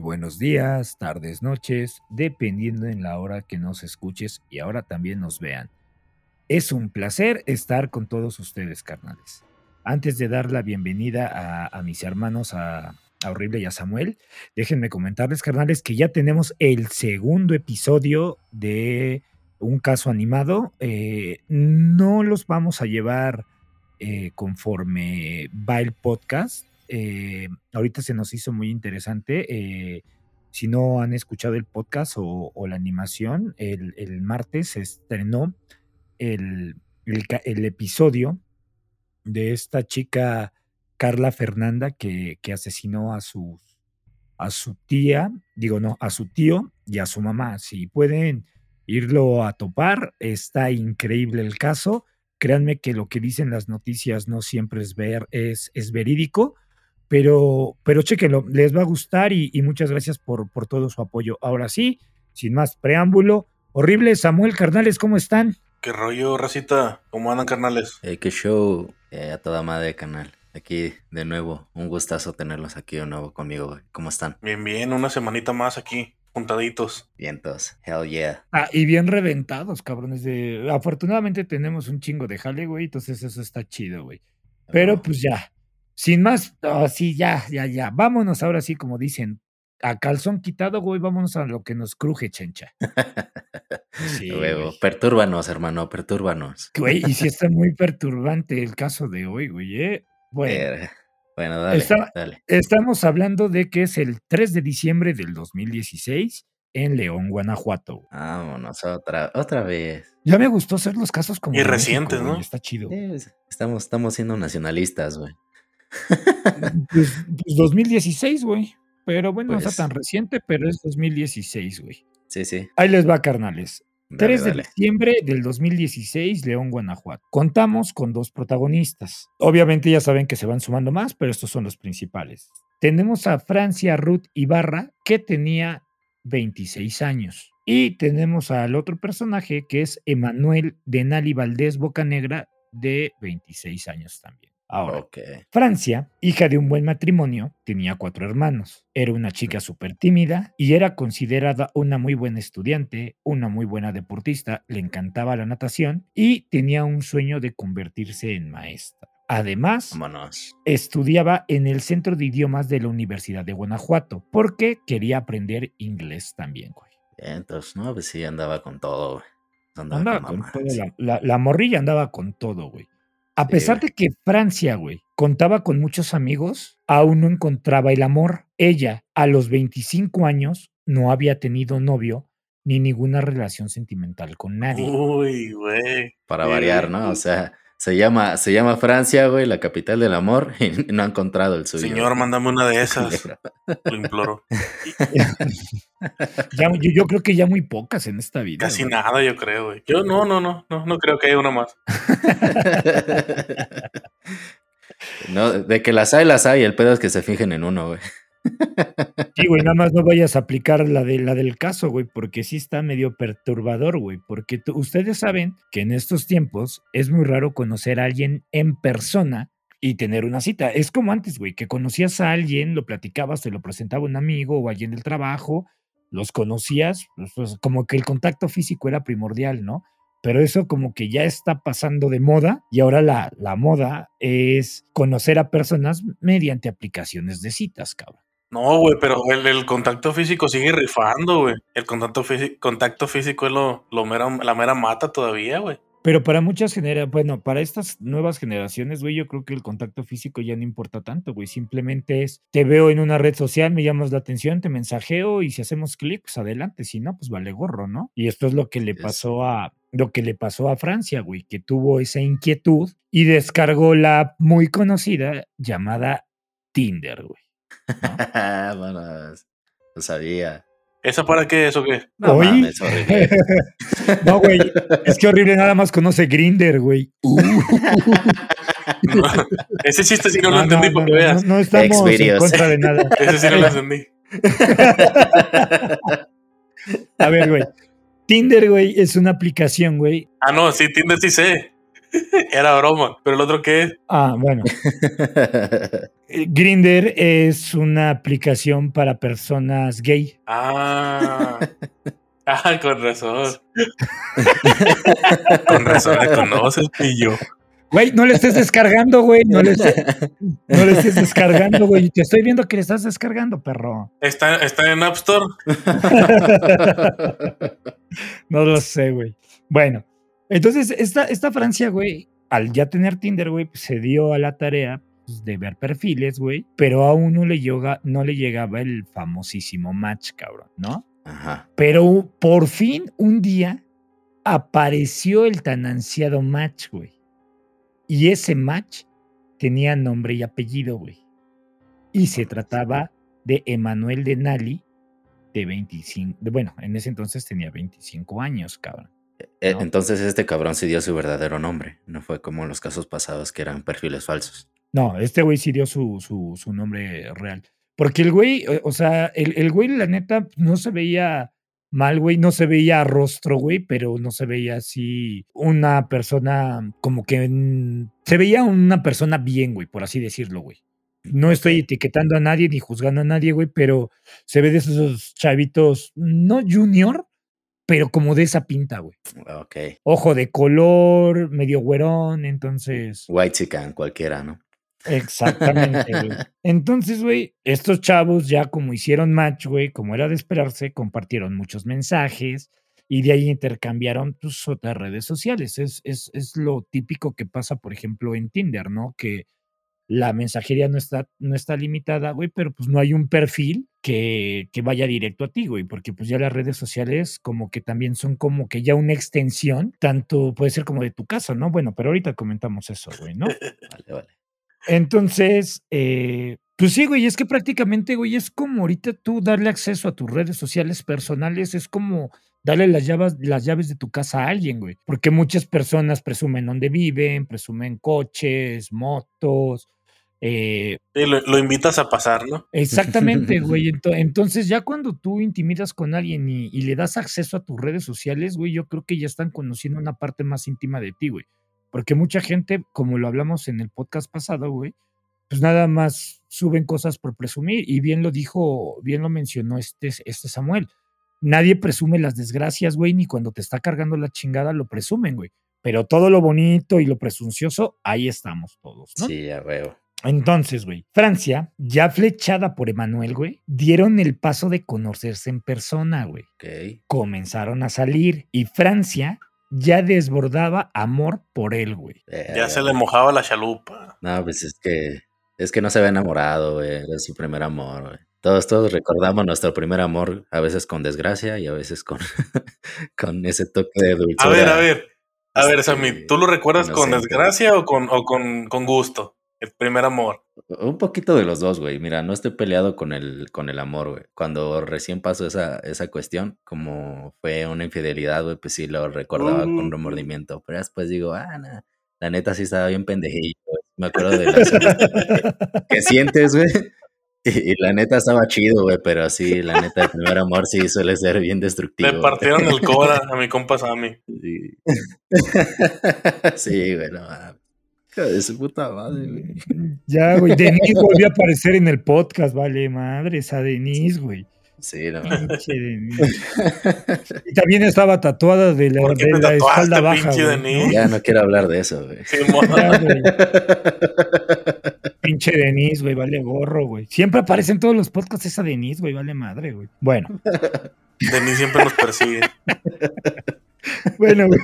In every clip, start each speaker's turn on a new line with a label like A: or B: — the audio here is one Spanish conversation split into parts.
A: Buenos días, tardes, noches, dependiendo en la hora que nos escuches y ahora también nos vean. Es un placer estar con todos ustedes, carnales. Antes de dar la bienvenida a, mis hermanos, a, Horrible y a Samuel, déjenme comentarles, carnales, que ya tenemos el segundo episodio de un caso animado. Eh, no los vamos a llevar eh, conforme va el podcast. Eh, ahorita se nos hizo muy interesante. si no han escuchado el podcast o, la animación, el, el martes se estrenó el, episodio de esta chica Carla Fernanda que, que, asesinó a su, a su tía, digo no, a su tío y a su mamá. Si pueden irlo a topar, está increíble el caso. Créanme que lo que dicen las noticias no siempre es ver, es, es verídico, pero, pero chequenlo, les va a gustar y, y muchas gracias por, por todo su apoyo. Ahora sí, sin más preámbulo, horrible Samuel Carnales, ¿cómo están?
B: ¿Qué rollo, racita? ¿Cómo andan, carnales?
C: Eh, qué show, eh, a toda madre, canal. Aquí de nuevo, un gustazo tenerlos aquí de nuevo conmigo, ¿Cómo están?
B: Bien, bien, una semanita más aquí, juntaditos.
C: Vientos, hell yeah.
A: Ah, y bien reventados, cabrones. De... Afortunadamente tenemos un chingo de jale, güey, entonces eso está chido, güey. Pero pues ya, sin más, así ya, ya, ya. Vámonos ahora sí, como dicen, a calzón quitado, güey, vámonos a lo que nos cruje, chencha.
C: Sí, Luego, pertúrbanos, hermano, pertúrbanos.
A: Güey, y sí está muy perturbante el caso de hoy, güey, ¿eh? Bueno,
C: bueno dale, dale.
A: Estamos hablando de que es el 3 de diciembre del 2016 en León, Guanajuato.
C: Vámonos otra, otra vez.
A: Ya me gustó hacer los casos como.
B: Y recientes, ¿no?
A: Está chido.
C: estamos, estamos siendo nacionalistas, güey.
A: Pues, 2016, pues, güey. Pero bueno, no está tan pues reciente, pero es 2016, güey.
C: Sí, sí.
A: Ahí les va, carnales. 3 de diciembre del 2016, León, Guanajuato. Contamos con dos protagonistas. Obviamente ya saben que se van sumando más, pero estos son los principales. Tenemos a Francia Ruth Ibarra, que tenía 26 años. Y tenemos al otro personaje, que es Emanuel Denali Valdés Bocanegra, de 26 años también. Ahora, Francia, hija de un buen matrimonio, tenía cuatro hermanos. Era una chica súper tímida y era considerada una muy buena estudiante, una muy buena deportista, le encantaba la natación y tenía un sueño de convertirse en maestra. Además, estudiaba en el Centro de Idiomas de la Universidad de Guanajuato porque quería aprender inglés también, güey.
C: Entonces, no, pues sí, andaba con todo,
A: Andaba, con, todo. la morrilla andaba con todo, güey. A pesar de que Francia, güey, contaba con muchos amigos, aún no encontraba el amor. Ella, a los 25 años, no había tenido novio ni ninguna relación sentimental con nadie.
B: Uy, güey.
C: Para variar, ¿no? O sea, se llama, se llama Francia, güey, la capital del amor, y no ha encontrado el suyo.
B: Señor, mándame una de esas. Lo imploro.
A: yo, creo que ya muy pocas en esta vida.
B: Casi nada, yo creo, güey. Yo no, no, no, no, no creo que haya una más.
C: no, de que las hay, las hay. El pedo es que se fijen en uno, güey.
A: Sí, güey, nada más no vayas a aplicar la, de, la del caso, güey, porque sí está medio perturbador, güey, porque ustedes saben que en estos tiempos es muy raro conocer a alguien en persona y tener una cita. Es como antes, güey, que conocías a alguien, lo platicabas, te lo presentaba un amigo o alguien del trabajo, los conocías, pues, pues, como que el contacto físico era primordial, ¿no? Pero eso como que ya está pasando de moda y ahora la, la moda es conocer a personas mediante aplicaciones de citas, cabrón.
B: No, güey, pero el, contacto físico sigue rifando, güey. El contacto, contacto físico es lo, lo la mera mata todavía, güey.
A: Pero para muchas generaciones, bueno, para estas nuevas generaciones, güey, yo creo que el contacto físico ya no importa tanto, güey. Simplemente es, te veo en una red social, me llamas la atención, te mensajeo y si hacemos clic, pues adelante. Si no, pues vale gorro, ¿no? Y esto es lo que le pasó a, lo que le pasó a Francia, güey, que tuvo esa inquietud y descargó la muy conocida llamada Tinder, güey.
C: Bueno, lo sabía.
B: ¿Esa para qué? ¿Eso qué?
A: No, no, güey. Es que horrible nada más conoce Grinder, güey. Uh.
B: ese chiste sí no, lo entendí porque veas.
A: No, estamos en contra de nada.
B: Ese sí no lo entendí.
A: A ver, güey. Tinder, güey, es una aplicación, güey.
B: Ah, no, sí, Tinder sí sé. Era broma. ¿Pero el otro qué es?
A: Ah, bueno. Grinder es una aplicación para personas gay.
B: Ah. Ah, con razón. con razón le conoces, pillo.
A: Güey, no le estés descargando, güey. No le estés, no le estés descargando, güey. Te estoy viendo que le estás descargando, perro.
B: ¿Está, está en App Store?
A: no lo sé, güey. Bueno, entonces esta, esta Francia, güey, al ya tener Tinder, güey, pues, se dio a la tarea pues, de ver perfiles, güey, pero aún no le, llega, no le llegaba el famosísimo match, cabrón, ¿no?
C: Ajá.
A: Pero por fin, un día, apareció el tan ansiado match, güey. Y ese match tenía nombre y apellido, güey. Y se trataba de Emanuel de Nali, de 25, de, bueno, en ese entonces tenía 25 años, cabrón.
C: Eh,
A: No.
C: Entonces este cabrón sí dio su verdadero nombre. No fue como en los casos pasados que eran perfiles falsos.
A: No, este güey sí dio su, su, su nombre real. Porque el güey, o- o sea, el, el güey, la neta, no se veía mal, güey, no se veía a rostro, güey, pero no se veía así una persona como que se veía una persona bien, güey, por así decirlo, güey. No estoy etiquetando a nadie ni juzgando a nadie, güey, pero se ve de esos chavitos, no junior, pero como de esa pinta, güey.
C: Ok.
A: Ojo de color, medio güerón, entonces.
C: White chican, cualquiera, ¿no?
A: Exactamente, güey. Entonces, güey, estos chavos ya como hicieron match, güey, como era de esperarse, compartieron muchos mensajes y de ahí intercambiaron pues, otras redes sociales. Es, es, es lo típico que pasa, por ejemplo, en Tinder, ¿no? Que la mensajería no está, no está limitada, güey, pero pues no hay un perfil que, que vaya directo a ti, güey, porque pues ya las redes sociales como que también son como que ya una extensión, tanto puede ser como de tu casa, ¿no? Bueno, pero ahorita comentamos eso, güey, ¿no?
C: Vale, vale.
A: Entonces, eh, pues sí, güey, es que prácticamente, güey, es como ahorita tú darle acceso a tus redes sociales personales, es como darle las llaves, las llaves de tu casa a alguien, güey. Porque muchas personas presumen dónde viven, presumen coches, motos. Eh,
B: lo, lo invitas a pasar, ¿no?
A: exactamente, güey. Ento- Entonces, ya cuando tú intimidas con alguien y, y le das acceso a tus redes sociales, güey, yo creo que ya están conociendo una parte más íntima de ti, güey. Porque mucha gente, como lo hablamos en el podcast pasado, güey, pues nada más suben cosas por presumir. Y bien lo dijo, bien lo mencionó este, este Samuel. Nadie presume las desgracias, güey, ni cuando te está cargando la chingada lo presumen, güey. Pero todo lo bonito y lo presuncioso, ahí estamos todos, ¿no?
C: Sí, ya veo.
A: Entonces, güey, Francia, ya flechada por Emanuel, güey, dieron el paso de conocerse en persona, güey.
C: Ok.
A: Comenzaron a salir y Francia ya desbordaba amor por él, güey.
C: Eh,
B: Ya se le mojaba la chalupa.
C: No, pues es que es que no se ve enamorado, güey. Es su primer amor, güey. Todos, todos recordamos nuestro primer amor, a veces con desgracia y a veces con, con ese toque de dulzura.
B: A ver, a ver. A ver,
C: este,
B: Sammy, ¿tú lo recuerdas con desgracia o con, o con, con gusto? El primer amor.
C: Un poquito de los dos, güey. Mira, no estoy peleado con el, con el amor, güey. Cuando recién pasó esa, esa cuestión, como fue una infidelidad, güey, pues sí lo recordaba con
B: Mm.
C: remordimiento. Pero después digo, ah, no, la neta sí estaba bien pendejillo. Me acuerdo de las que, que sientes, güey. Y, y la neta estaba chido, güey, pero sí, la neta, el primer amor sí suele ser bien destructivo.
B: Le partieron el cora a mi compa Sammy.
C: Sí, sí güey, no mames. De su puta madre, güey.
A: Ya, güey, Denise volvió a aparecer en el podcast, vale, madre, esa Denise, güey.
C: Sí, no.
A: Pinche Denise. Y también estaba tatuada de la,
B: ¿Por qué
A: de
B: te
A: la
B: tatuaste,
A: espalda baja,
B: pinche
A: güey,
B: Denise?
A: ¿no?
C: Ya no quiero hablar de eso, güey.
B: Simón.
A: Ya, güey. Pinche Denise, güey, vale gorro, güey. Siempre aparece en todos los podcasts esa Denise, güey, vale madre, güey. Bueno,
B: Denis siempre nos persigue.
A: bueno, güey.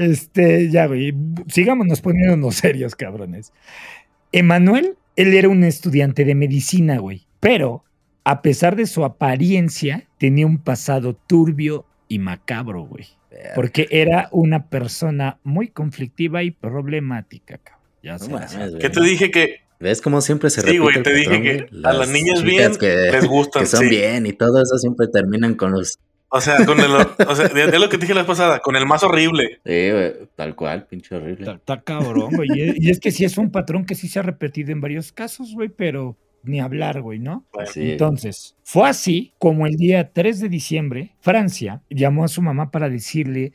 A: Este, ya, güey. Sigámonos poniéndonos serios, cabrones. Emanuel, él era un estudiante de medicina, güey. Pero, a pesar de su apariencia, tenía un pasado turbio y macabro, güey. Porque era una persona muy conflictiva y problemática, cabrón. Ya
C: No güey.
B: ¿Qué te dije que
C: ¿Ves cómo siempre se
B: Sí,
C: repite
B: güey, te dije que a las niñas bien
C: que,
B: les gustan,
C: que son
B: sí.
C: bien y todo eso siempre terminan con los...
B: O sea, con el, o sea, de, de lo que te dije la vez pasada, con el más horrible.
C: Sí, güey, tal cual, pinche horrible.
A: está cabrón, güey. Y es- Y es que sí es un patrón que sí se ha repetido en varios casos, güey, pero ni hablar, güey, ¿no?
C: Sí,
A: Entonces, fue así como el día 3 de diciembre, Francia llamó a su mamá para decirle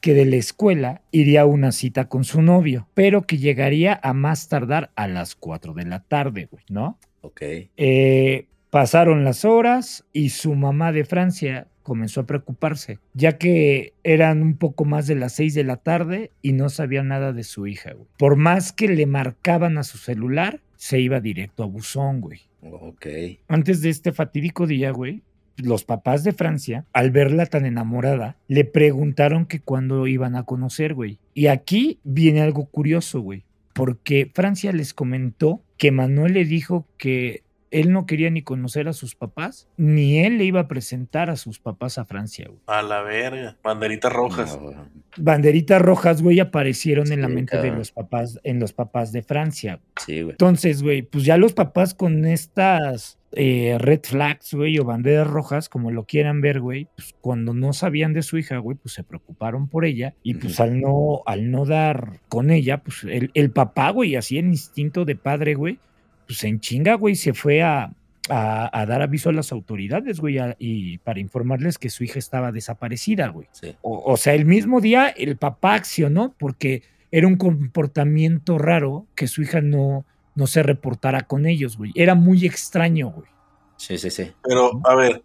A: que de la escuela iría a una cita con su novio, pero que llegaría a más tardar a las 4 de la tarde, güey, ¿no?
C: Ok.
A: Eh, pasaron las horas y su mamá de Francia comenzó a preocuparse, ya que eran un poco más de las 6 de la tarde y no sabía nada de su hija, güey. Por más que le marcaban a su celular, se iba directo a buzón, güey.
C: Ok.
A: Antes de este fatídico día, güey, los papás de Francia, al verla tan enamorada, le preguntaron que cuándo iban a conocer, güey. Y aquí viene algo curioso, güey, porque Francia les comentó que Manuel le dijo que él no quería ni conocer a sus papás, ni él le iba a presentar a sus papás a Francia, güey.
B: A la verga. Banderitas rojas.
C: No,
A: Banderitas rojas, güey, aparecieron en la mente de los papás, en los papás de Francia.
C: sí, güey.
A: Entonces, güey, pues ya los papás con estas eh, red flags, güey, o banderas rojas, como lo quieran ver, güey, pues cuando no sabían de su hija, güey, pues se preocuparon por ella y pues al no, al no dar con ella, pues el, el papá, güey, así el instinto de padre, güey, pues en chinga, güey, se fue a, a, a dar aviso a las autoridades, güey, a- y para informarles que su hija estaba desaparecida, güey.
C: Sí.
A: O, o sea, el mismo día el papá accionó porque era un comportamiento raro que su hija no, no se reportara con ellos, güey. Era muy extraño, güey.
C: Sí, sí, sí.
B: Pero, a ver,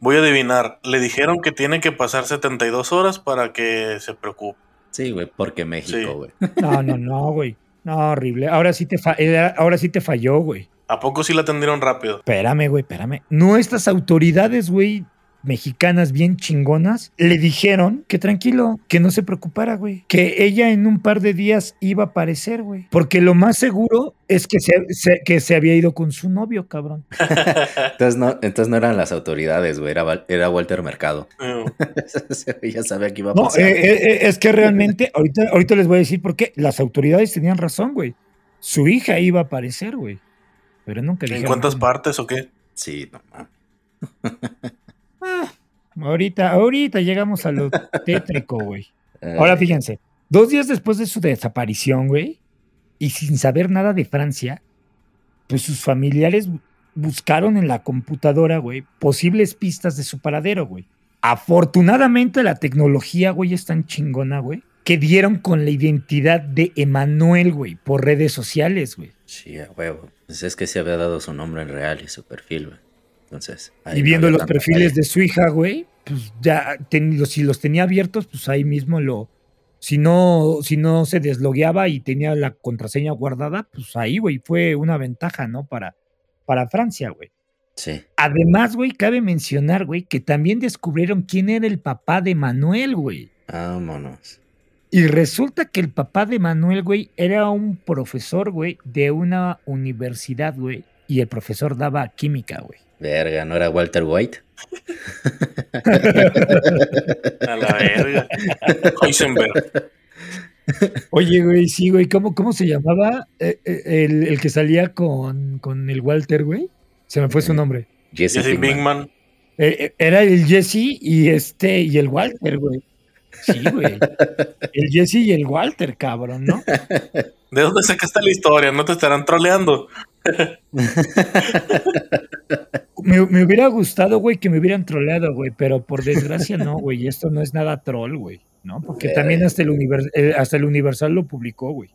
B: voy a adivinar. Le dijeron que tiene que pasar 72 horas para que se preocupe.
C: Sí, güey, porque México,
B: Sí.
C: güey.
A: No, no, no, güey. No, horrible. Ahora sí te, fa- eh, ahora sí te falló, güey.
B: ¿A poco sí la atendieron rápido?
A: Espérame, güey, espérame. Nuestras autoridades, güey, mexicanas bien chingonas, le dijeron que tranquilo, que no se preocupara, güey. Que ella en un par de días iba a aparecer, güey. Porque lo más seguro es que se, se- que se había ido con su novio, cabrón.
C: Entonces no, entonces no eran las autoridades, güey. Era, era Walter Mercado.
B: Eh,
C: ya sabía que iba a
A: No,
C: pasar.
A: eh, eh, eh, es que realmente, ahorita, ahorita les voy a decir por qué. Las autoridades tenían razón, güey. Su hija iba a aparecer, güey. Pero nunca
B: ¿En
A: dijeron
B: cuántas partes o qué?
C: Sí, no mames.
A: Ah, ahorita, ahorita llegamos a lo tétrico, güey. Ahora
C: Ay,
A: fíjense, dos días después de su desaparición, güey, y sin saber nada de Francia, pues sus familiares bu- buscaron en la computadora, güey, posibles pistas de su paradero, güey. Afortunadamente la tecnología, güey, es tan chingona, güey, que dieron con la identidad de Emanuel, güey, por redes sociales, güey.
C: Sí, a huevo. Pues es que se había dado su nombre en real y su perfil, güey. Entonces.
A: Y viendo los perfiles de su hija, güey, pues ya, ten- los- si los tenía abiertos, pues ahí mismo lo. Si no, si no se deslogueaba y tenía la contraseña guardada, pues ahí, güey, fue una ventaja, ¿no? Para, para Francia, güey.
C: Sí.
A: Además, güey, cabe mencionar, güey, que también descubrieron quién era el papá de Manuel, güey.
C: Vámonos.
A: Y resulta que el papá de Manuel, güey, era un profesor, güey, de una universidad, güey. Y el profesor daba química, güey.
C: Verga, ¿no era Walter White?
B: A la verga. Heisenberg.
A: Oye, güey, sí, güey, ¿cómo, cómo se llamaba eh, eh, el, el que salía con, con el Walter, güey? Se me fue su
C: Eh,
A: nombre.
C: Jesse,
B: Jesse
C: Pinkman.
B: Pinkman.
A: Eh, era el Jesse y este y el Walter, güey. Sí, güey. El Jesse y el Walter, cabrón, ¿no?
B: ¿De dónde sacaste la historia? ¿No te estarán troleando?
A: Me, me hubiera gustado, güey, que me hubieran troleado, güey, pero por desgracia no, güey. Esto no es nada troll, güey, ¿no? Porque también hasta el, univers- eh, hasta el Universal lo publicó, güey.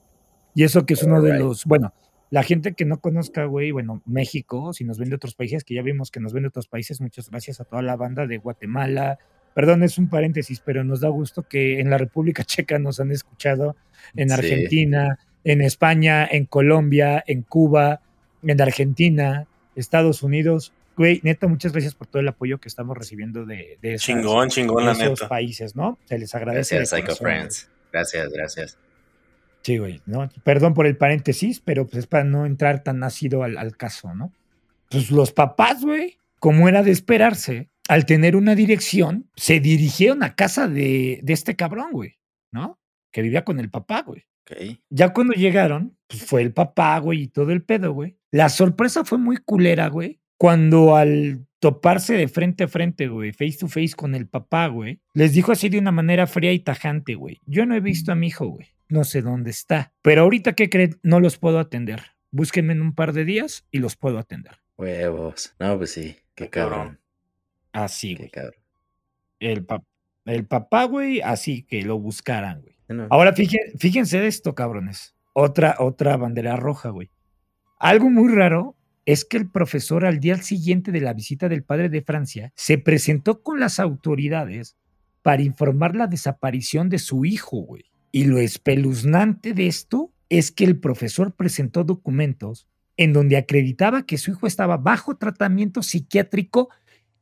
A: Y eso que es uno de los, bueno, la gente que no conozca, güey, bueno, México, si nos ven de otros países, que ya vimos que nos ven de otros países, muchas gracias a toda la banda de Guatemala. Perdón, es un paréntesis, pero nos da gusto que en la República Checa nos han escuchado, en
C: Sí.
A: Argentina, en España, en Colombia, en Cuba, en Argentina, Estados Unidos. Güey, neta, muchas gracias por todo el apoyo que estamos recibiendo de, de, esas-
B: Chingón, chingón, la
A: de esos
B: neta.
A: países, ¿no? Se les agradece.
C: Gracias, Psycho
A: corazón, güey.
C: Friends. Gracias, gracias.
A: Sí, güey, ¿no? Perdón por el paréntesis, pero pues es para no entrar tan ácido al, al caso, ¿no? Pues los papás, güey, como era de esperarse, al tener una dirección, se dirigieron a casa de, de este cabrón, güey, ¿no? Que vivía con el papá, güey.
C: Ok.
A: Ya cuando llegaron, pues fue el papá, güey, y todo el pedo, güey. La sorpresa fue muy culera, güey. Cuando al toparse de frente a frente, güey, face to face con el papá, güey, les dijo así de una manera fría y tajante, güey. Yo no he visto a mi hijo, güey. No sé dónde está. Pero ahorita, ¿qué creen? No los puedo atender. Búsquenme en un par de días y los puedo atender.
C: Huevos. No, pues sí. Qué
B: Qué cabrón.
A: Así,
C: Qué
A: güey.
C: cabrón.
A: El pap- El papá, güey, así que lo buscaran, güey.
C: No,
A: Ahora fíjense, fíjense de esto, cabrones. Otra, otra bandera roja, güey. Algo muy raro es que el profesor al día siguiente de la visita del padre de Francia se presentó con las autoridades para informar la desaparición de su hijo, güey. Y lo espeluznante de esto es que el profesor presentó documentos en donde acreditaba que su hijo estaba bajo tratamiento psiquiátrico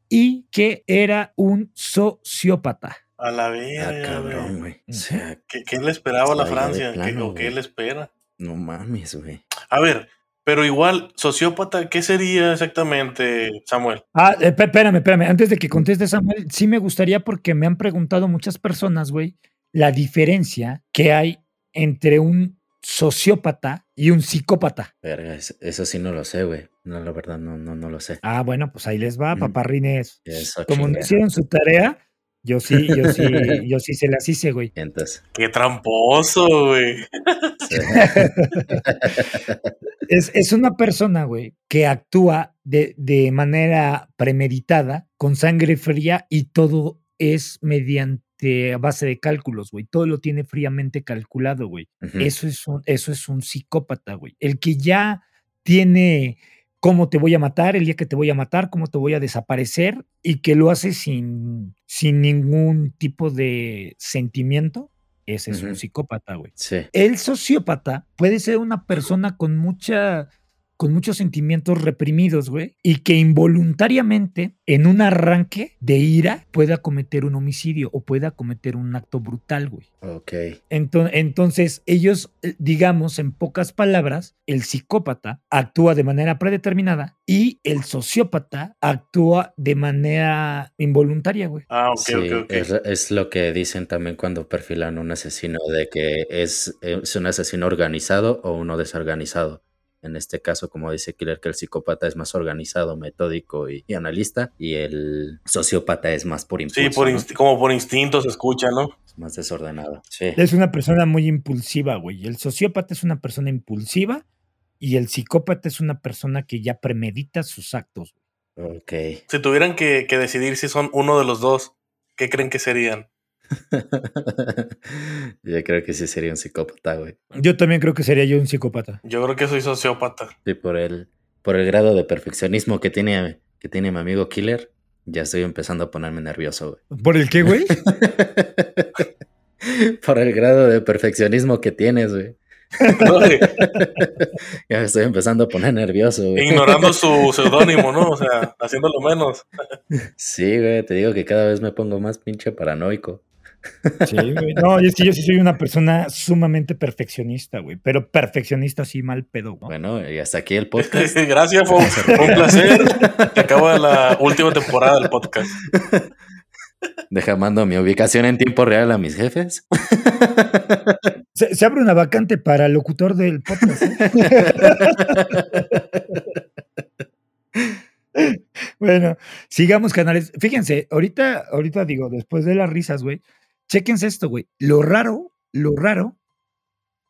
A: y que era un sociópata.
B: A la
C: Ah,
B: verga,
C: cabrón,
B: güey.
C: O sea,
B: ¿Qué, qué le esperaba a la Francia? ¿Qué-
C: plano,
B: ¿O qué
C: güey.
B: le espera?
C: no mames, güey.
B: A ver, pero igual, sociópata, ¿qué sería exactamente, Samuel?
A: Ah, eh, espérame, espérame. Antes de que conteste Samuel, sí me gustaría porque me han preguntado muchas personas, güey, la diferencia que hay entre un sociópata y un psicópata.
C: Verga, eso, sí no lo sé, güey. No, la verdad, no, no, no lo sé.
A: Ah, bueno, pues ahí les va, paparrines.
C: Eso
A: Como no hicieron su tarea, yo sí, yo sí, yo sí se las hice, güey.
C: Entonces,
B: Qué tramposo, güey.
C: sí.
A: Es, es una persona, güey, que actúa de, de manera premeditada, con sangre fría y todo es mediante a base de cálculos, güey. Todo lo tiene fríamente calculado, güey. Eso es un, eso es un psicópata, güey. El que ya tiene cómo te voy a matar, el día que te voy a matar, cómo te voy a desaparecer y que lo hace sin, sin ningún tipo de sentimiento, ese es un psicópata, güey.
C: Sí.
A: El sociópata puede ser una persona con mucha con muchos sentimientos reprimidos, güey, y que involuntariamente en un arranque de ira pueda cometer un homicidio o pueda cometer un acto brutal, güey.
C: Ok.
A: Ento- Entonces, ellos, eh, digamos, en pocas palabras, el psicópata actúa de manera predeterminada y el sociópata actúa de manera involuntaria, güey.
B: Ah, ok,
C: Sí,
B: ok, ok.
C: Es, es lo que dicen también cuando perfilan un asesino, de que es, es un asesino organizado o uno desorganizado. En este caso, como dice Killer, que el psicópata es más organizado, metódico y, y analista, y el sociópata es más por impulso,
B: Sí, por
C: ¿no?
B: como por instinto se escucha, ¿no?
C: Es más desordenado. Sí.
A: Es una persona muy impulsiva, güey. El sociópata es una persona impulsiva y el psicópata es una persona que ya premedita sus actos.
C: Ok.
B: Si tuvieran que, que decidir si son uno de los dos, ¿qué creen que serían?
C: Yo creo que sí sería un psicópata, güey.
A: Yo también creo que sería yo un psicópata.
B: Yo creo que soy sociópata.
C: Sí, por el, por el grado de perfeccionismo que tiene, que tiene mi amigo Killer, ya estoy empezando a ponerme nervioso, güey.
A: ¿Por el qué, güey?
C: Por el grado de perfeccionismo que tienes, güey. Ya me estoy empezando a poner nervioso, güey.
B: Ignorando su seudónimo, ¿no? O sea, haciéndolo menos.
C: Sí, güey, te digo que cada vez me pongo más pinche paranoico.
A: Sí, güey. No, y es que yo sí soy una persona sumamente perfeccionista, güey. Pero perfeccionista así mal pedo, ¿no?
C: Bueno, y hasta aquí el podcast.
B: Gracias, fue, fue un placer. Acaba la última temporada del podcast.
C: Deja mando mi ubicación en tiempo real a mis jefes.
A: Se, se abre una vacante para locutor del podcast. ¿eh? bueno, sigamos canales. Fíjense, ahorita, ahorita digo, después de las risas, güey, chéquense esto, güey. Lo raro, lo raro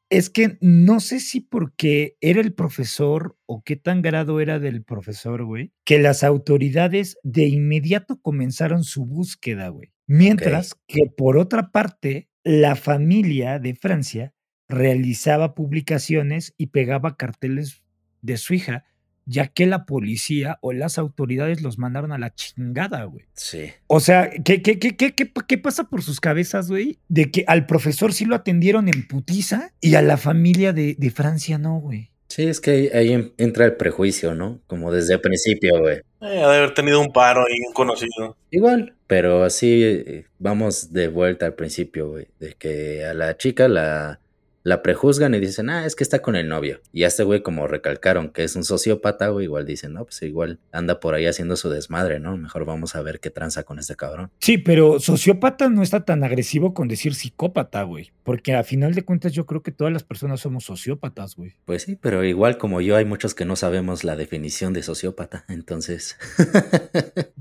A: es que no sé si porque era el profesor o qué tan grado era del profesor, güey, que las autoridades de inmediato comenzaron su búsqueda, güey. Mientras que por otra parte, la familia de Francia realizaba publicaciones y pegaba carteles de su hija, ya que la policía o las autoridades los mandaron a la chingada, güey.
C: Sí.
A: O sea, ¿qué, qué, qué, qué, qué, qué pasa por sus cabezas, güey? De que al profesor sí lo atendieron en putiza y a la familia de, de Francia no, güey.
C: Sí, es que ahí, ahí en- entra el prejuicio, ¿no? Como desde el principio, güey.
B: Eh, ha de haber tenido un paro ahí, un conocido.
C: Igual, pero así eh, vamos de vuelta al principio, güey. De que a la chica la, la prejuzgan y dicen, ah, es que está con el novio. Y a este güey, como recalcaron que es un sociópata, güey, igual dicen, no, pues igual anda por ahí haciendo su desmadre, ¿no? Mejor vamos a ver qué tranza con este cabrón.
A: Sí, pero sociópata no está tan agresivo con decir psicópata, güey. Porque a final de cuentas yo creo que todas las personas somos sociópatas, güey.
C: Pues sí, pero igual como yo, hay muchos que no sabemos la definición de sociópata, entonces.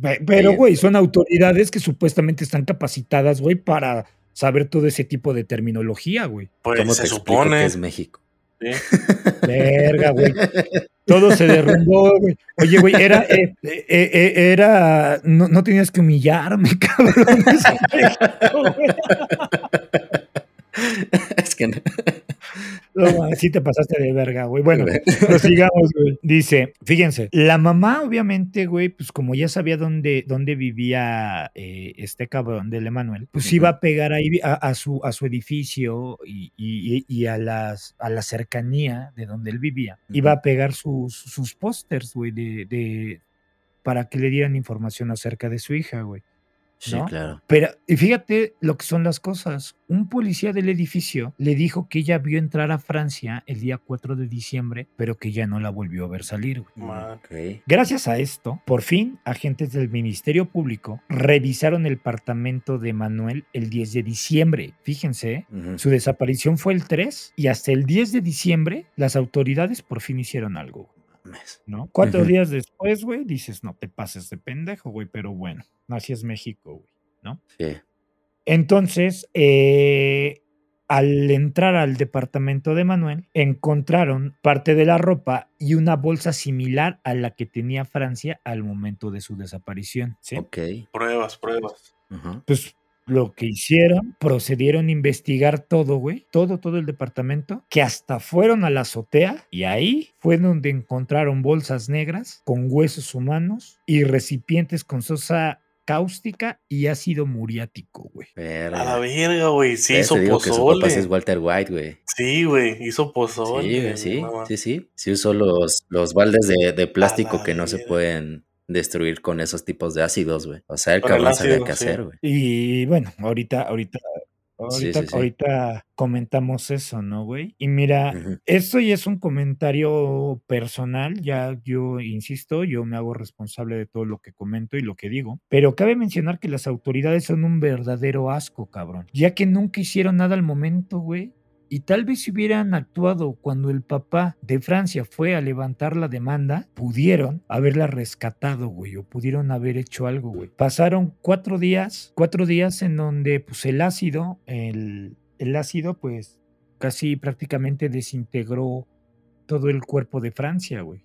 A: Pe- Pero, güey, son autoridades que supuestamente están capacitadas, güey, para saber todo ese tipo de terminología, güey.
B: Pues
C: ¿Cómo
B: se
C: te
B: supone.
C: que es México?
B: Sí.
A: Verga, güey. Todo se derrumbó, güey. Oye, güey, era, eh, eh, eh, era, no, no tenías que humillarme, cabrón.
C: es que no.
A: No, man, sí te pasaste de verga, güey. Bueno, prosigamos, güey. Dice, fíjense, la mamá, obviamente, güey, pues como ya sabía dónde, dónde vivía eh, este cabrón del Emanuel, pues iba a pegar ahí a, a su, a su edificio y, y- y a, las, a la cercanía de donde él vivía. Iba a pegar sus, sus pósters, güey, de, de, para que le dieran información acerca de su hija, güey.
C: Sí,
A: ¿No?
C: claro.
A: Pero, y fíjate lo que son las cosas. Un policía del edificio le dijo que ella vio entrar a Francia el día 4 de diciembre, pero que ya no la volvió a ver salir.
C: Ok.
A: Gracias a esto, por fin, agentes del Ministerio Público revisaron el apartamento de Manuel el 10 de diciembre. Fíjense, su desaparición fue el 3 y hasta el 10 de diciembre las autoridades por fin hicieron algo.
C: Mames.
A: ¿no? Cuatro días después, güey, dices, no te pases de pendejo, güey, pero bueno, así es México, güey, ¿no?
C: Sí.
A: Entonces, eh, al entrar al departamento de Manuel, encontraron parte de la ropa y una bolsa similar a la que tenía Francia al momento de su desaparición. ¿sí?
C: Ok.
B: Pruebas, pruebas.
A: Pues lo que hicieron, procedieron a investigar todo, güey, todo, todo el departamento, que hasta fueron a la azotea y ahí fue donde encontraron bolsas negras con huesos humanos y recipientes con sosa cáustica y ácido muriático, güey.
B: A la
C: Verga.
B: güey. Sí hizo
C: Te digo que su papá es
B: pozole.
C: Walter White, güey.
B: Sí, güey. Hizo pozole.
C: Sí, güey, sí, sí, sí. Sí usó los, los baldes de, de plástico que no se pueden destruir con esos tipos de ácidos, güey. O sea, el cabrón sabía qué
B: sí.
C: hacer, güey.
A: Y bueno, ahorita, ahorita, ahorita,
C: sí, sí.
A: ahorita comentamos eso, ¿no, güey? Y mira. Esto ya es un comentario personal, ya yo insisto, yo me hago responsable de todo lo que comento y lo que digo, pero cabe mencionar que las autoridades son un verdadero asco, cabrón, ya que nunca hicieron nada al momento, güey. Y tal vez si hubieran actuado cuando el papá de Francia fue a levantar la demanda, pudieron haberla rescatado, güey, o pudieron haber hecho algo, güey. Pasaron cuatro días, cuatro días en donde, pues, el ácido, el, el ácido, pues, casi prácticamente desintegró todo el cuerpo de Francia, güey.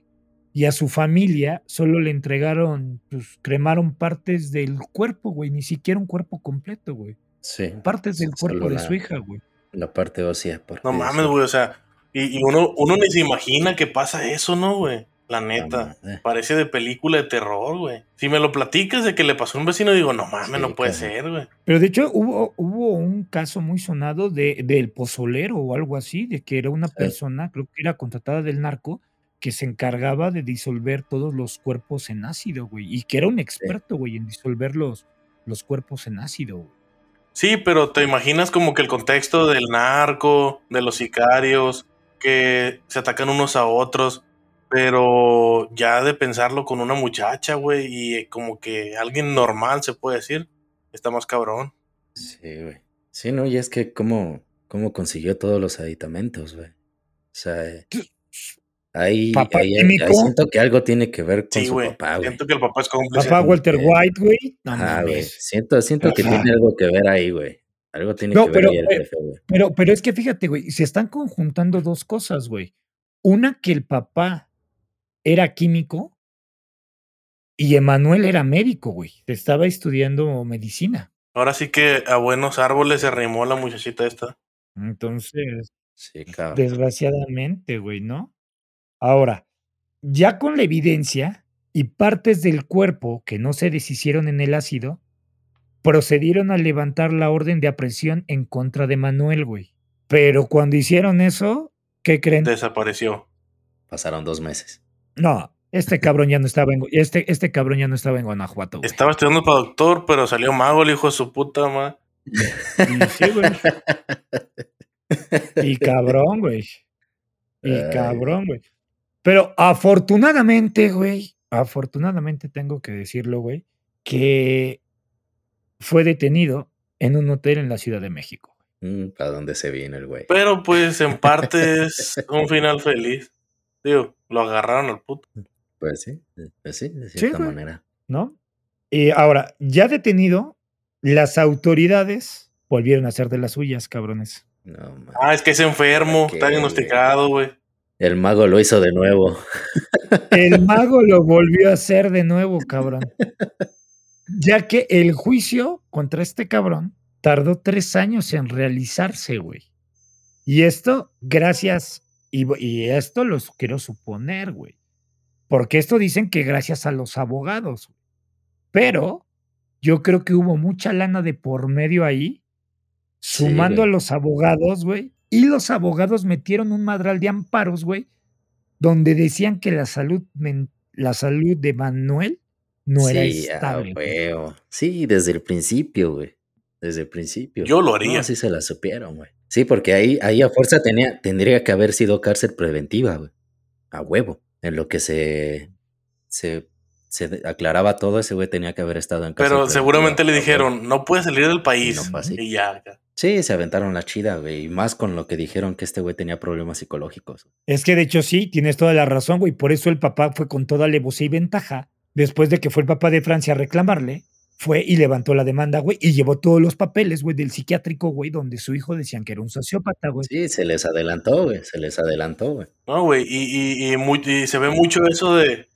A: Y a su familia solo le entregaron, pues cremaron partes del cuerpo, güey, ni siquiera un cuerpo completo, güey.
C: Sí.
A: Partes del cuerpo de su hija, güey.
C: La parte ósea. Porque
B: No mames, güey. O sea, y, y uno, uno ni se imagina que pasa eso, ¿no, güey? La neta. Parece de película de terror, güey. Si me lo platicas de que le pasó a un vecino, digo, no mames,
C: Sí,
B: no puede ser, güey.
A: Pero de hecho hubo, hubo un caso muy sonado de, del pozolero o algo así, de que era una
C: Sí.
A: persona, creo que era contratada del narco, que se encargaba de disolver todos los cuerpos en ácido, güey. Y que era un experto, güey, en disolver los, los cuerpos en ácido, güey.
B: Sí, pero te imaginas como que el contexto del narco, de los sicarios, que se atacan unos a otros, pero ya de pensarlo con una muchacha, güey, y como que alguien normal se puede decir, está más cabrón.
C: Sí, güey. Sí, no, y es que cómo, cómo consiguió todos los aditamentos, güey. O sea, eh, ahí,
A: Papá
C: ahí, ahí-
A: químico.
C: ahí siento que algo tiene que ver con
B: Sí,
C: su papá, güey.
B: Siento que el papá es cómplice.
A: Papá Walter
C: que-
A: White, güey. No
C: Ajá, güey. Siento, siento que tiene algo que ver ahí, güey. Algo tiene
A: No,
C: que ver
A: pero,
C: ahí el
A: eh,
C: jefe, güey.
A: Pero, pero es que fíjate, güey, se están conjuntando dos cosas, güey. Una, que el papá era químico y Emanuel era médico, güey. Estaba estudiando medicina.
B: Ahora sí que a buenos árboles se arrimó la muchachita esta.
A: Entonces,
C: Sí,
A: desgraciadamente, güey, ¿no? Ahora, ya con la evidencia y partes del cuerpo que no se deshicieron en el ácido, procedieron a levantar la orden de aprehensión en contra de Manuel, güey. Pero cuando hicieron eso, ¿qué creen?
B: Desapareció.
C: Pasaron dos meses.
A: No, este cabrón ya no estaba en, este, este cabrón ya no estaba en Guanajuato, güey.
B: Estaba estudiando para doctor, pero salió mago el hijo de su puta madre.
A: Y sí, güey. Y cabrón, güey. Y cabrón, güey. Pero afortunadamente, güey, afortunadamente tengo que decirlo, güey, que fue detenido en un hotel en la Ciudad de México.
C: Mm, ¿Para dónde se vino el güey?
B: Pero pues en parte es un final feliz. Digo, lo agarraron al puto.
C: Pues sí, pues sí, de
A: Sí,
C: cierta
A: güey.
C: manera.
A: ¿no? Y ahora, ya detenido, las autoridades volvieron a hacer de las suyas, cabrones.
C: No.
B: Ah, es que es enfermo,
C: ¿Qué,
B: está diagnosticado, güey.
C: El mago lo hizo de nuevo.
A: El mago lo volvió a hacer de nuevo, cabrón. Ya que el juicio contra este cabrón tardó tres años en realizarse, güey. Y esto, gracias, y, y esto lo quiero suponer, güey. Porque esto dicen que gracias a los abogados. güey. Pero yo creo que hubo mucha lana de por medio ahí, sumando a los abogados, güey. Y los abogados metieron un madral de amparos, güey, donde decían que la salud, la salud de Manuel no era
C: Sí, a
A: estable. güey.
C: Sí, desde el principio, güey. Desde el principio.
B: Yo lo
C: No,
B: haría.
C: sí se la supieron, güey. Sí, porque ahí, ahí a fuerza tenía, tendría que haber sido cárcel preventiva, güey. A huevo. En lo que se, se, se aclaraba todo, ese güey tenía que haber estado en cárcel
B: Pero
C: preventiva,
B: seguramente le dijeron, no puedes salir del
C: Y
B: país.
C: no.
B: Y ya.
C: Sí, se aventaron la chida, güey. Y más con lo que dijeron que este güey tenía problemas psicológicos.
A: Es que de hecho sí, tienes toda la razón, güey. Por eso el papá fue con toda alevosía y ventaja. Después de que fue el papá de Francia a reclamarle, fue y levantó la demanda, güey, y llevó todos los papeles, güey, del psiquiátrico, güey, donde su hijo decían que era un sociópata, güey.
C: Sí, se les adelantó, güey. Se les adelantó, güey.
B: No, güey. Y, y, y, muy- y se ve mucho eso de.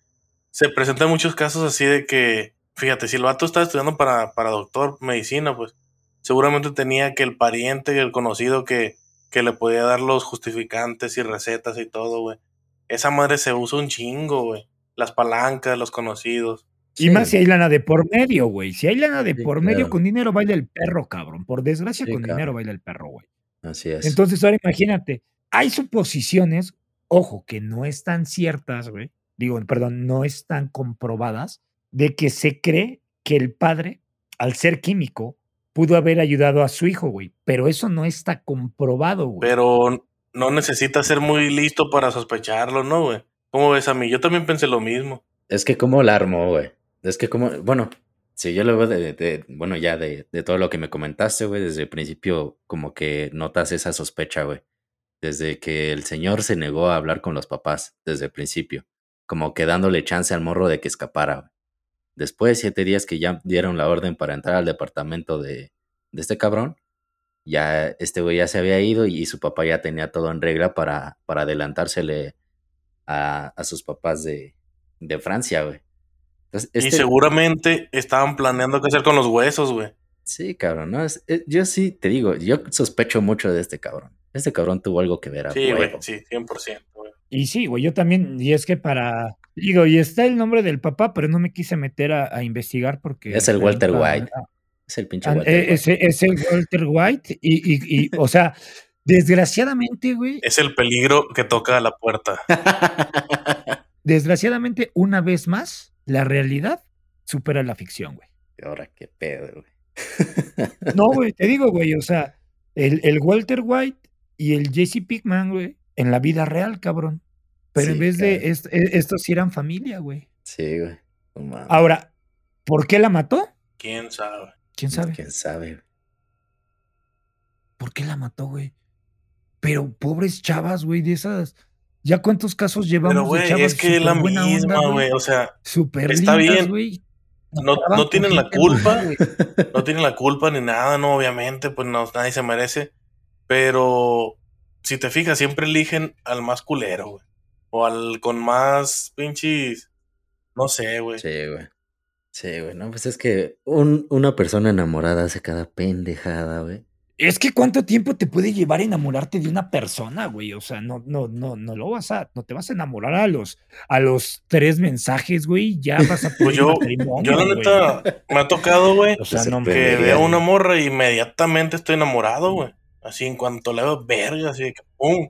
B: Se presentan muchos casos así de que. Fíjate, si el vato está estudiando para, para doctor, medicina, pues. Seguramente tenía que el pariente, el conocido que, que le podía dar los justificantes y recetas y todo, güey. Esa madre se usa un chingo, güey. Las palancas, los conocidos.
A: Y
C: Sí.
A: más si hay lana de por medio, güey. Si hay lana de
C: Sí,
A: por medio,
C: claro.
A: con dinero baila el perro, cabrón. Por desgracia,
C: Sí,
A: con dinero baila el perro, güey.
C: Así es.
A: Entonces, ahora imagínate, hay suposiciones, ojo, que no están ciertas, güey. Digo, perdón, no están comprobadas, de que se cree que el padre, al ser químico, pudo haber ayudado a su hijo, güey. Pero eso no está comprobado, güey.
B: Pero no necesita ser muy listo para sospecharlo, ¿no, güey? ¿Cómo ves a mí? Yo también pensé lo mismo.
C: Es que cómo la armó, güey. Es que como, bueno, si yo lo veo de, de- bueno, ya de, de todo lo que me comentaste, güey, desde el principio como que notas esa sospecha, güey. Desde que el señor se negó a hablar con los papás, desde el principio. Como que dándole chance al morro de que escapara. Después de siete días que ya dieron la orden para entrar al departamento de, de este cabrón, ya este güey ya se había ido y su papá ya tenía todo en regla para, para adelantársele a, a sus papás de, de Francia, güey. Entonces,
B: Y
C: este-
B: seguramente estaban planeando qué hacer con los huesos, güey.
C: Sí, cabrón, ¿no? Es- eh, yo sí te digo, yo sospecho mucho de este cabrón. Este cabrón tuvo algo que ver a
B: Sí, güey, sí, 100%, güey.
A: Y sí, güey, yo también, y es que para, digo, y está el nombre del papá, pero no me quise meter a, a investigar porque...
C: Es el Walter White.
A: ah,
C: Es el pinche Walter
A: eh,
C: White.
A: es el Walter White, y, y, y, o sea, desgraciadamente, güey,
B: Es el peligro que toca a la puerta.
A: desgraciadamente, una vez más, la realidad supera la ficción, güey.
C: Ahora qué pedo, güey.
A: No, güey, te digo, güey, o sea, el, el Walter White y el Jesse Pickman, güey, en la vida real, cabrón. Pero en vez de est- e- estos sí eran familia, güey.
C: Sí, güey. No.
A: Ahora, ¿por qué la mató?
B: ¿Quién sabe?
A: ¿Quién sabe?
C: ¿Quién sabe? güey?
A: ¿Por qué la mató, güey? Pero pobres chavas, güey, de esas. ¿Ya cuántos casos llevamos
B: Pero,
A: de
B: güey,
A: chavas
B: es que es la
A: onda,
B: misma, güey. O sea,
A: Súper
B: está
A: lindas,
B: bien.
A: güey.
B: no, no tienen la culpa. No tienen la culpa ni nada, no, obviamente, pues no, nadie se merece. Pero si te fijas, siempre eligen al más culero, güey. O al con más pinches. No sé, güey.
C: Sí, güey. Sí, güey. No, pues es que un- una persona enamorada hace cada pendejada, güey.
A: Es que cuánto tiempo te puede llevar enamorarte de una persona, güey. O sea, no, no, no, no lo vas a, no te vas a enamorar a los, a los tres mensajes, güey. Ya vas a
B: Pues yo, yo la neta, me ha tocado, güey,
A: O sea, no
B: que veo una morra y inmediatamente estoy enamorado, güey. Así en cuanto le veo verga, así de que pum.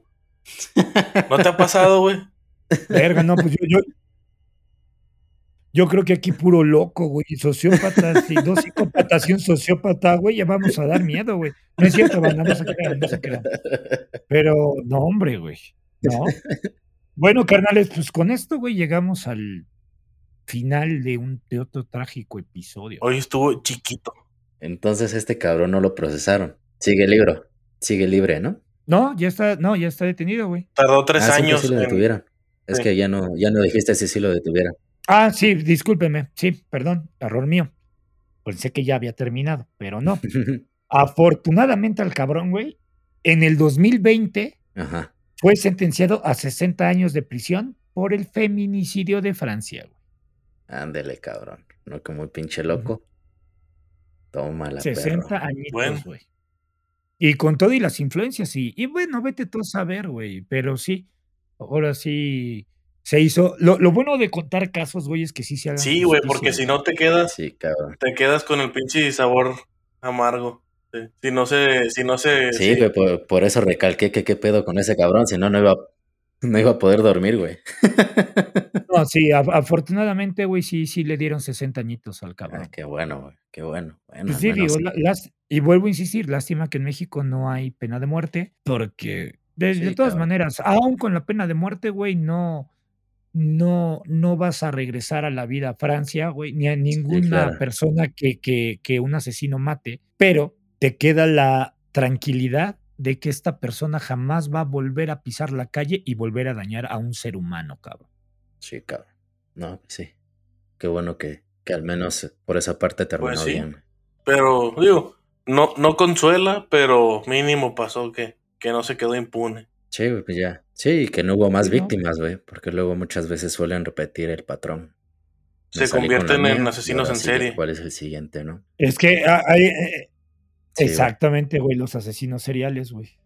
B: ¿No te ha pasado, güey?
A: Verga, no, pues yo, yo, yo creo que aquí puro loco, güey, sociópatas y dos psicópatas y un sociópata, güey, ya vamos a dar miedo, güey. No es cierto, banda, no se crean, no se crean. Pero, no, hombre, güey, no. Bueno, carnales, pues con esto, güey, llegamos al final de un de otro trágico episodio.
B: Hoy estuvo chiquito.
C: Entonces este cabrón no lo procesaron. Sigue libre. Sigue libre, ¿no?
A: No, ya está, no, ya está detenido, güey.
B: Tardó tres
C: ah,
B: años.
C: sí lo
B: en-
C: detuvieron. Es
B: Sí.
C: que ya no, ya no dijiste si sí lo detuvieron.
A: Ah, sí, discúlpeme, sí, perdón, error mío. Pensé que ya había terminado, pero no. Afortunadamente al cabrón, güey, en el 2020
C: Ajá.
A: fue sentenciado a 60 años de prisión por el feminicidio de Francia. güey.
C: Ándele, cabrón. No que muy pinche loco. Toma la
A: 60
C: perro.
A: añitos,
B: Bueno.
A: Y con todo y las influencias, y, y bueno, vete tú a saber, güey, pero sí, ahora sí se hizo. Lo, lo bueno de contar casos, güey, es que sí se hagan
B: Sí, güey, porque si no te quedas,
C: Sí, cabrón.
B: te quedas con el pinche sabor amargo. Sí. Si no se, si no se.
C: Sí, güey, por, por eso recalqué que qué pedo con ese cabrón, si no, no iba, no iba a poder dormir, güey.
A: No, sí, af- afortunadamente, güey, sí, sí le dieron 60 añitos al
C: Ah,
A: cabrón.
C: qué bueno, güey, qué bueno. Bueno,
A: Pues sí, digo, las- y vuelvo a insistir, lástima que en México no hay pena de muerte, porque de, todas
C: cabrón.
A: maneras, aún con la pena de muerte, güey, no, no, no vas a regresar a la vida a Francia, güey, ni a ninguna
C: claro.
A: persona que, que, que un asesino mate, pero te queda la tranquilidad de que esta persona jamás va a volver a pisar la calle y volver a dañar a un ser humano, cabrón.
C: Sí, cabrón. No, pues sí. Qué bueno que, que al menos por esa parte terminó
B: Pues sí.
C: bien.
B: Pero, digo, no, no consuela, pero mínimo pasó que, que no se quedó impune.
C: Sí, pues ya. Sí, que no hubo más víctimas, güey, porque luego muchas veces suelen repetir el patrón. Me
B: Se convierten en
C: mía,
B: asesinos
C: y
B: en serie.
C: ¿Cuál es el siguiente, no?
A: Es que ah, hay, eh,
C: Sí,
A: exactamente, güey, los asesinos seriales, güey.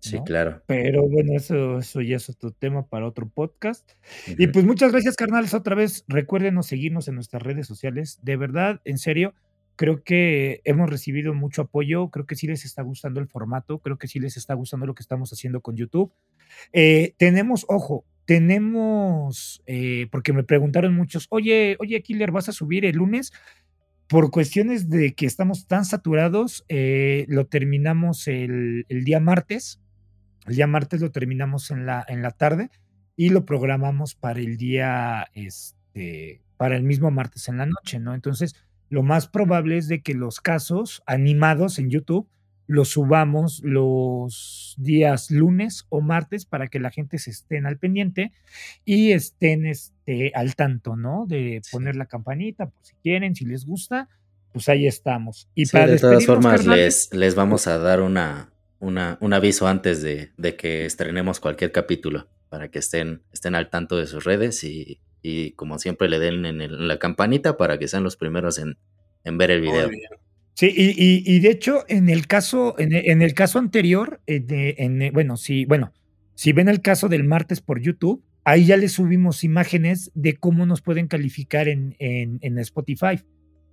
C: Sí,
A: ¿no?
C: claro.
A: Pero bueno, eso, eso ya es otro tema para otro podcast. Y pues muchas gracias, carnales, otra vez. Recuérdenos seguirnos en nuestras redes sociales. De verdad, en serio, creo que hemos recibido mucho apoyo. Creo que sí les está gustando el formato. Creo que sí les está gustando lo que estamos haciendo con YouTube. Eh, tenemos, ojo, tenemos, eh, porque me preguntaron muchos, oye, oye, Killer, ¿vas a subir el lunes? Por cuestiones de que estamos tan saturados, eh, lo terminamos el, el día martes. El día martes lo terminamos en la, en la tarde y lo programamos para el día, este, para el mismo martes en la noche, ¿no? Entonces, lo más probable es de que los casos animados en YouTube los subamos los días lunes o martes para que la gente se estén al pendiente y estén este, al tanto, ¿no? De
C: Sí.
A: poner la campanita por si quieren, si les gusta, pues ahí estamos. Y
C: Sí,
A: para
C: de todas formas, les, les vamos a dar una, una, un aviso antes de, de que estrenemos cualquier capítulo para que estén, estén al tanto de sus redes y, y como siempre le den en, el- en la campanita para que sean los primeros en, en ver el
B: Muy
C: video.
B: bien.
A: Sí, y, de hecho, en el caso, en, el caso anterior, eh, eh, bueno, si, bueno, si ven el caso del martes por YouTube, ahí ya les subimos imágenes de cómo nos pueden calificar en, en, en Spotify,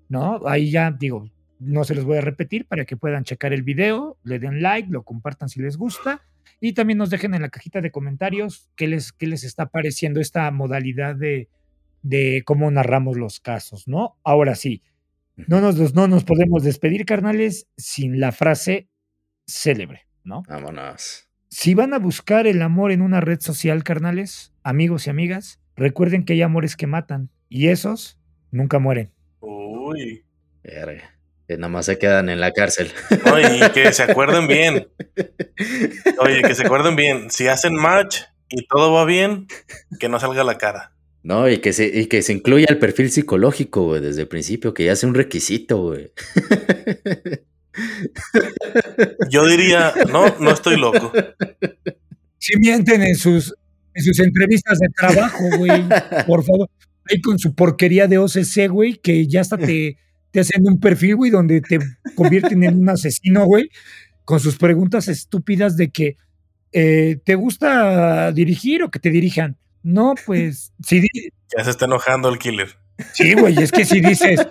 A: ¿no? Ahí ya digo, no se los voy a repetir para que puedan checar el video, le den like, lo compartan si les gusta y también nos dejen en la cajita de comentarios qué les, qué les está pareciendo esta modalidad de, de cómo narramos los casos, ¿no? Ahora sí, no nos, no nos podemos despedir, carnales, sin la frase célebre, ¿no?
C: Vámonos.
A: Si van a buscar el amor en una red social, carnales, amigos y amigas, recuerden que hay amores que matan y esos nunca mueren.
B: Uy.
C: Verga. Que nada más se quedan en la cárcel.
B: Y que se acuerden bien. Oye, que se acuerden bien. Si hacen match y todo va bien, que no salga la cara.
C: No, y que se, y que se incluya el perfil psicológico, güey, desde el principio, que ya sea un requisito, güey.
B: Yo diría, no, no estoy loco.
A: Si mienten en sus, en sus entrevistas de trabajo, güey, por favor. Ahí con su porquería de OCC, güey, que ya hasta te, te hacen un perfil, güey, donde te convierten en un asesino, güey, con sus preguntas estúpidas de que eh, ¿te gusta dirigir o que te dirijan? No, pues, si
B: Ya se está enojando el killer.
A: sí, güey, es que si dices,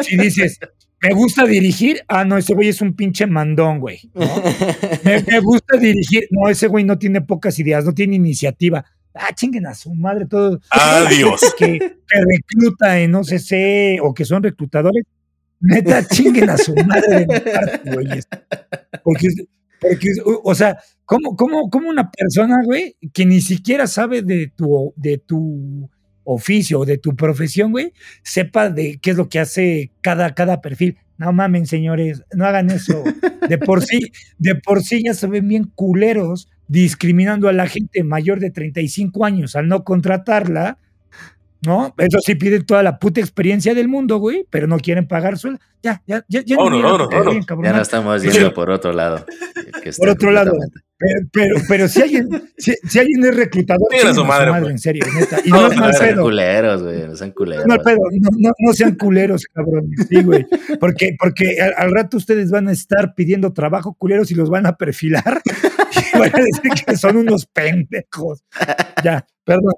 A: si dices, me gusta dirigir, ah, no, ese güey es un pinche mandón, güey. ¿no? Me, me gusta dirigir, no, ese güey no tiene pocas ideas, no tiene iniciativa. Ah, chinguen a su madre todo.
B: Adiós.
A: Que, que recluta en OCC o que son reclutadores, neta, chinguen a su madre de mi parte, güeyes. Porque, porque, o sea, ¿cómo, cómo, cómo una persona, güey, que ni siquiera sabe de tu, de tu oficio o de tu profesión, güey, sepa de qué es lo que hace cada, cada perfil? No mamen, señores, no hagan eso. De por sí, de por sí ya se ven bien culeros discriminando a la gente mayor de 35 años al no contratarla. ¿No? Eso sí piden toda la puta experiencia del mundo, güey, pero no quieren pagar sueldo. Ya, ya, ya, ya.
B: Vámonos,
A: no, ya,
B: vámonos.
A: bien.
C: Ya no estamos yendo por otro lado. que
A: Por otro lado, pero, pero, pero si alguien, si, si alguien es reclutador,
B: Digan a su madre, pues.
A: en serio, neta. Y no
B: No, no sean
C: culeros, güey. No sean culeros.
A: No, pedo, no, no, no sean culeros, cabrón. Sí, güey. Porque, porque al, al rato ustedes van a estar pidiendo trabajo culeros y los van a perfilar. Y van a decir que son unos pendejos. Ya, perdón.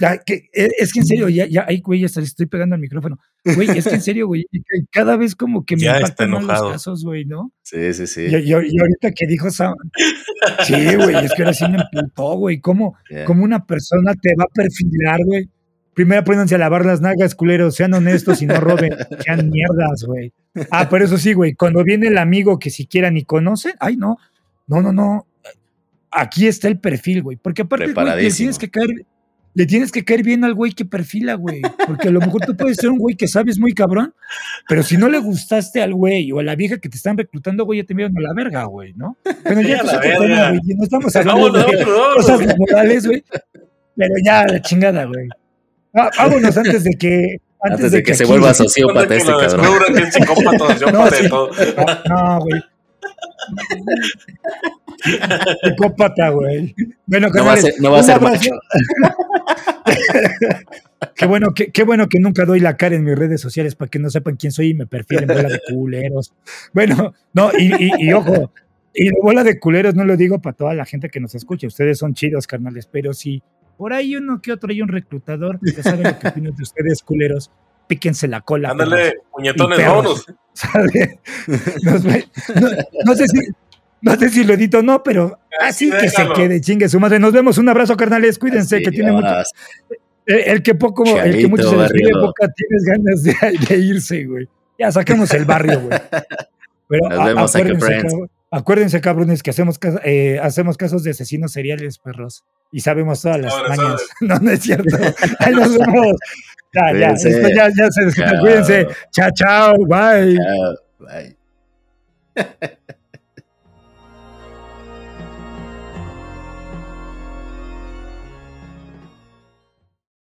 A: Ya, que, e, es que en serio, ya, ya, ay, güey, hasta le estoy pegando al micrófono. Güey, es que en serio, güey, cada vez como que me
B: Ya
A: impactan más los casos, güey, ¿no?
C: Sí, sí, sí.
A: Y, y- y ahorita que dijo Sam, sí, güey, es que ahora sí me emputó, güey. ¿Cómo, cómo una persona te va a perfilar, güey? Primero apréndanse a lavar las nalgas, culeros, sean honestos y no roben, sean mierdas, güey. Ah, pero eso sí, güey, cuando viene el amigo que siquiera ni conocen, ay, no, no, no, no. Aquí está el perfil, güey. Porque aparte, güey, tienes que caer, le tienes que caer bien al güey que perfila, güey. Porque a lo mejor tú puedes ser un güey que sabes muy cabrón, pero si no le gustaste al güey o a la vieja que te están reclutando, güey, ya te enviaron a la verga, güey, ¿no? Bueno,
B: Sí,
A: ya
B: verga.
A: tema, güey. No estamos hablando
B: Vámonos,
A: de
B: vámonos,
A: cosas laborales, güey. Pero ya, la chingada, güey. Ah, Vámonos antes de que. Antes,
C: Antes de que se
A: aquí-
C: vuelva sociópata este cabrón.
A: sí. No, güey. Psicópata, güey. Bueno,
C: No va a ser- no va a ser
A: qué, bueno que, qué bueno que nunca doy la cara en mis redes sociales para que no sepan quién soy y me perfilen bola de culeros. Bueno, no, y, y- y ojo, y bola de culeros no lo digo para toda la gente que nos escucha. Ustedes son chidos, carnales, pero si por ahí uno que otro hay un reclutador, ya saben lo que opinan de ustedes, culeros. Píquense la cola.
B: Ándale, puñetones, vámonos.
A: No, no sé si, no sé si lo edito o no, pero así que se quede, chingue su madre. Nos vemos, un abrazo, carnales. Cuídense,
C: Así,
A: que tiene mucho. El, el que poco, el que mucho se despide, poca tienes ganas de, de irse, güey. Ya saquemos el barrio, güey. Pero
C: Nos
A: a-
C: vemos,
A: acuérdense, acuérdense, cabrones, que hacemos, cas- eh, hacemos casos de asesinos seriales, perros. Y sabemos todas las
B: Sobres,
A: mañas.
B: sobres.
A: No, no es cierto. Ahí nos vemos. Ya, ya,
C: Cuídense.
A: esto ya, ya se
C: Chao.
A: Cuídense. Chao, chao. Bye.
C: Chao. Bye.